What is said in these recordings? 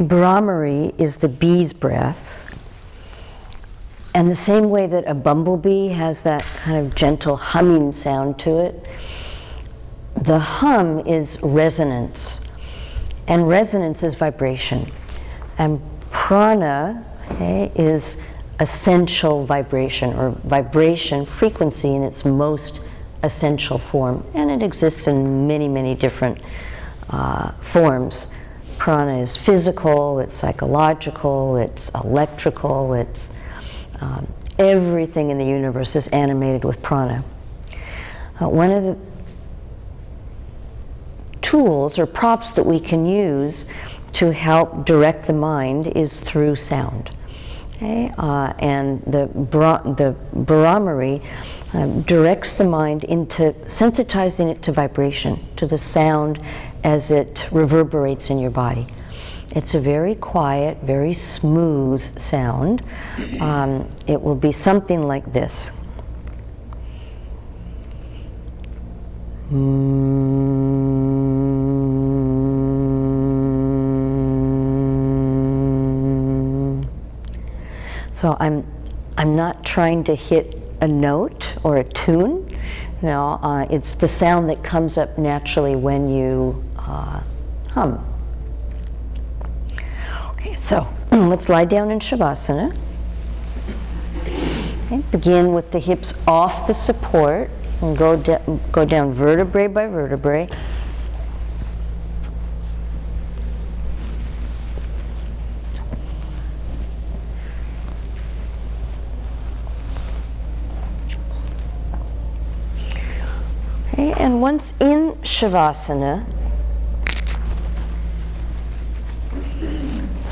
Bhramari is the bee's breath. And the same way that a bumblebee has that kind of gentle humming sound to it, the hum is resonance. And resonance is vibration. And prana okay, is essential vibration or vibration frequency in its most essential form. And it exists in many, many different uh, forms. Prana is physical, it's psychological, it's electrical, it's um, everything in the universe is animated with prana. Uh, one of the tools or props that we can use to help direct the mind is through sound. Okay? Uh, and the, bra- the um, directs the mind into sensitizing it to vibration, to the sound as it reverberates in your body. It's a very quiet, very smooth sound. Um, it will be something like this. So I'm, I'm not trying to hit a note or a tune. No, uh, it's the sound that comes up naturally when you uh, hum. Okay, so let's lie down in Shavasana. Okay, begin with the hips off the support and go, de- go down vertebrae by vertebrae. Okay, and once in Shavasana,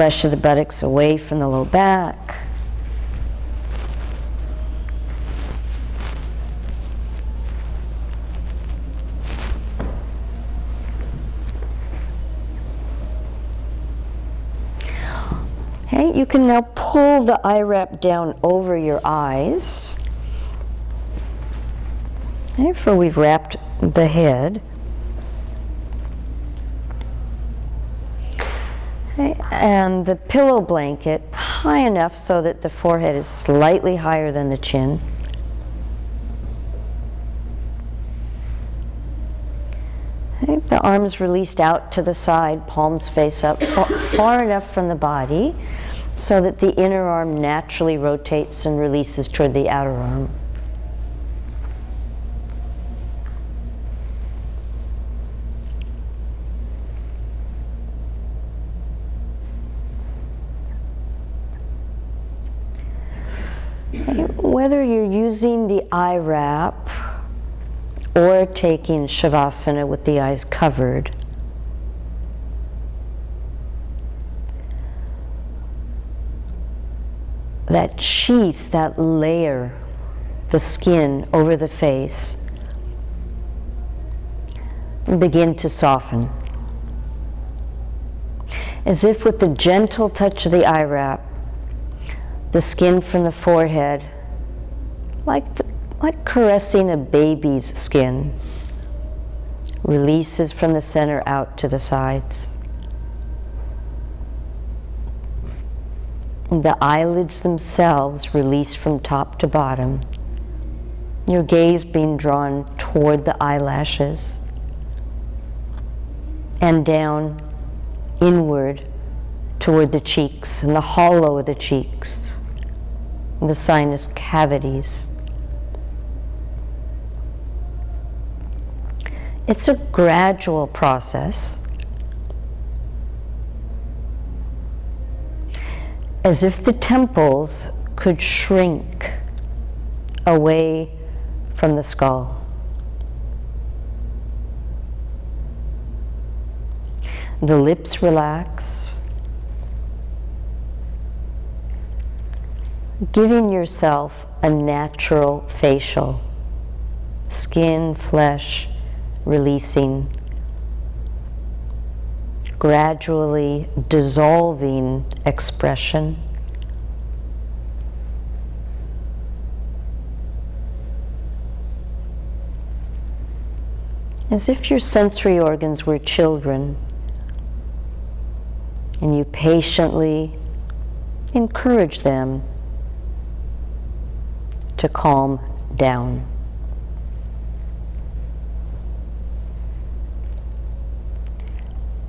flesh of the buttocks away from the low back. Okay, you can now pull the eye wrap down over your eyes. Okay, we've wrapped the head. And the pillow blanket high enough so that the forehead is slightly higher than the chin. The arms released out to the side, palms face up, far enough from the body so that the inner arm naturally rotates and releases toward the outer arm. Whether you're using the eye wrap or taking Shavasana with the eyes covered, that sheath, that layer, the skin over the face, begin to soften. As if with the gentle touch of the eye wrap, the skin from the forehead, like, like caressing a baby's skin, releases from the center out to the sides. The eyelids themselves release from top to bottom, your gaze being drawn toward the eyelashes and down inward toward the cheeks and the hollow of the cheeks, the sinus cavities. It's a gradual process. As if the temples could shrink away from the skull. The lips relax. Giving yourself a natural facial, skin, flesh, releasing, gradually dissolving expression. As if your sensory organs were children And you patiently encourage them to calm down.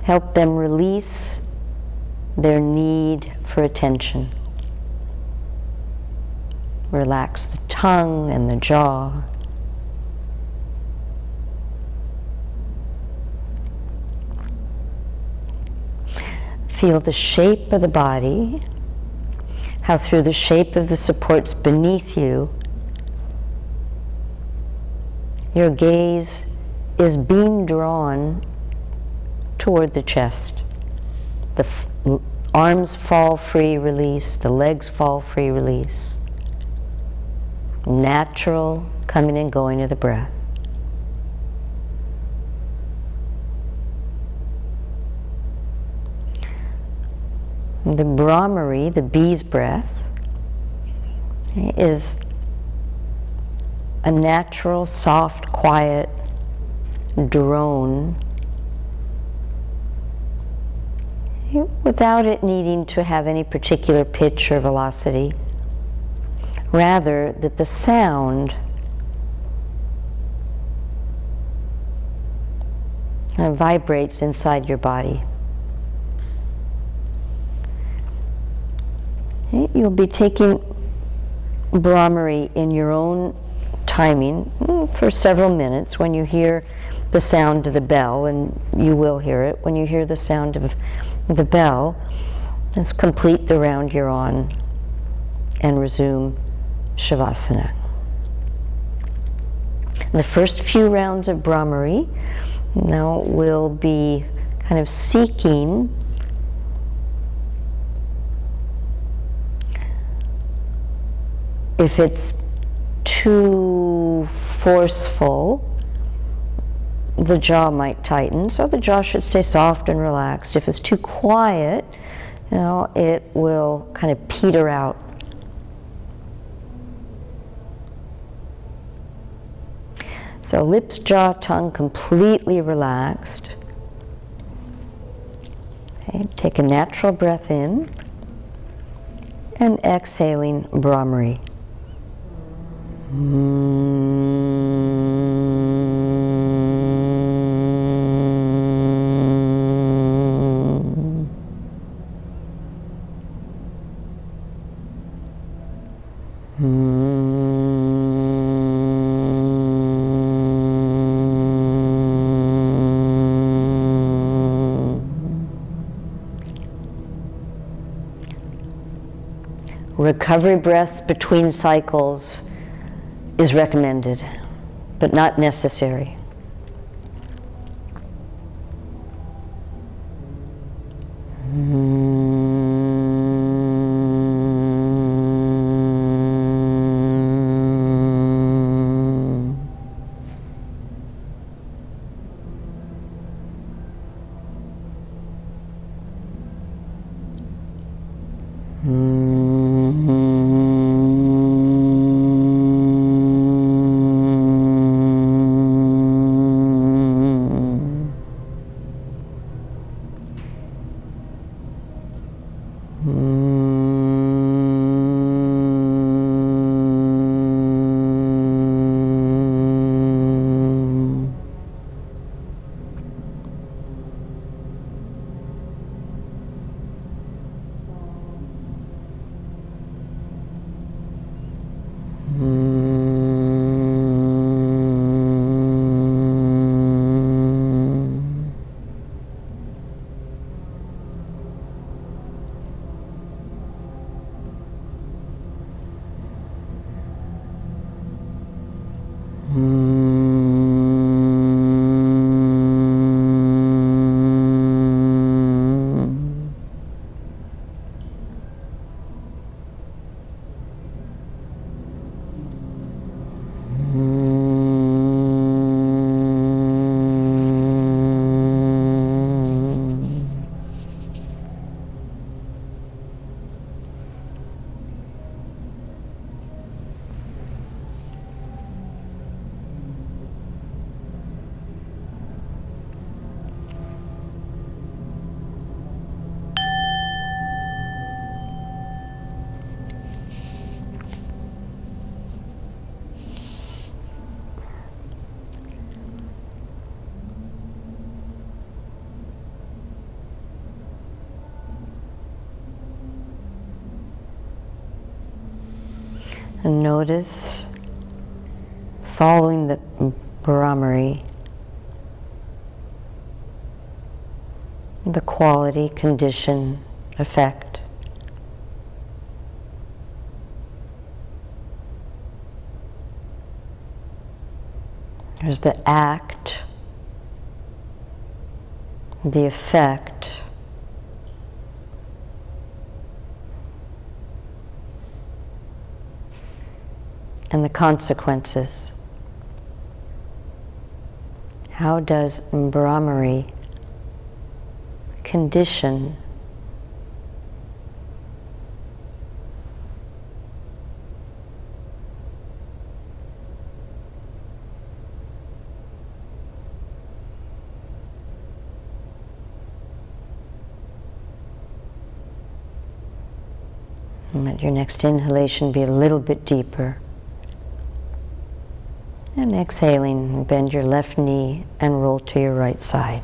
Help them release their need for attention. Relax the tongue and the jaw. Feel the shape of the body, how through the shape of the supports beneath you, your gaze is being drawn toward the chest. The f- arms fall free, release. The legs fall free, release. Natural coming and going of the breath. The Bhramari, the bee's breath, is a natural, soft, quiet drone without it needing to have any particular pitch or velocity. Rather, that the sound vibrates inside your body. You'll be taking Bhramari in your own timing mm, for several minutes when you hear the sound of the bell, and you will hear it when you hear the sound of the bell. Let's complete the round you're on and resume Shavasana. The first few rounds of Bhramari now will be kind of seeking if it's too forceful, the jaw might tighten. So the jaw should stay soft and relaxed. If it's too quiet, you know, it will kind of peter out. So lips, jaw, tongue completely relaxed. Okay, take a natural breath in and exhaling Bhramari. Recovery breaths between cycles is recommended, but not necessary. Mm. And notice following the Bhramari, the quality, condition, effect. There's the act, the effect, and the consequences. How does Bhramari condition And let your next inhalation be a little bit deeper. And exhaling, bend your left knee and roll to your right side.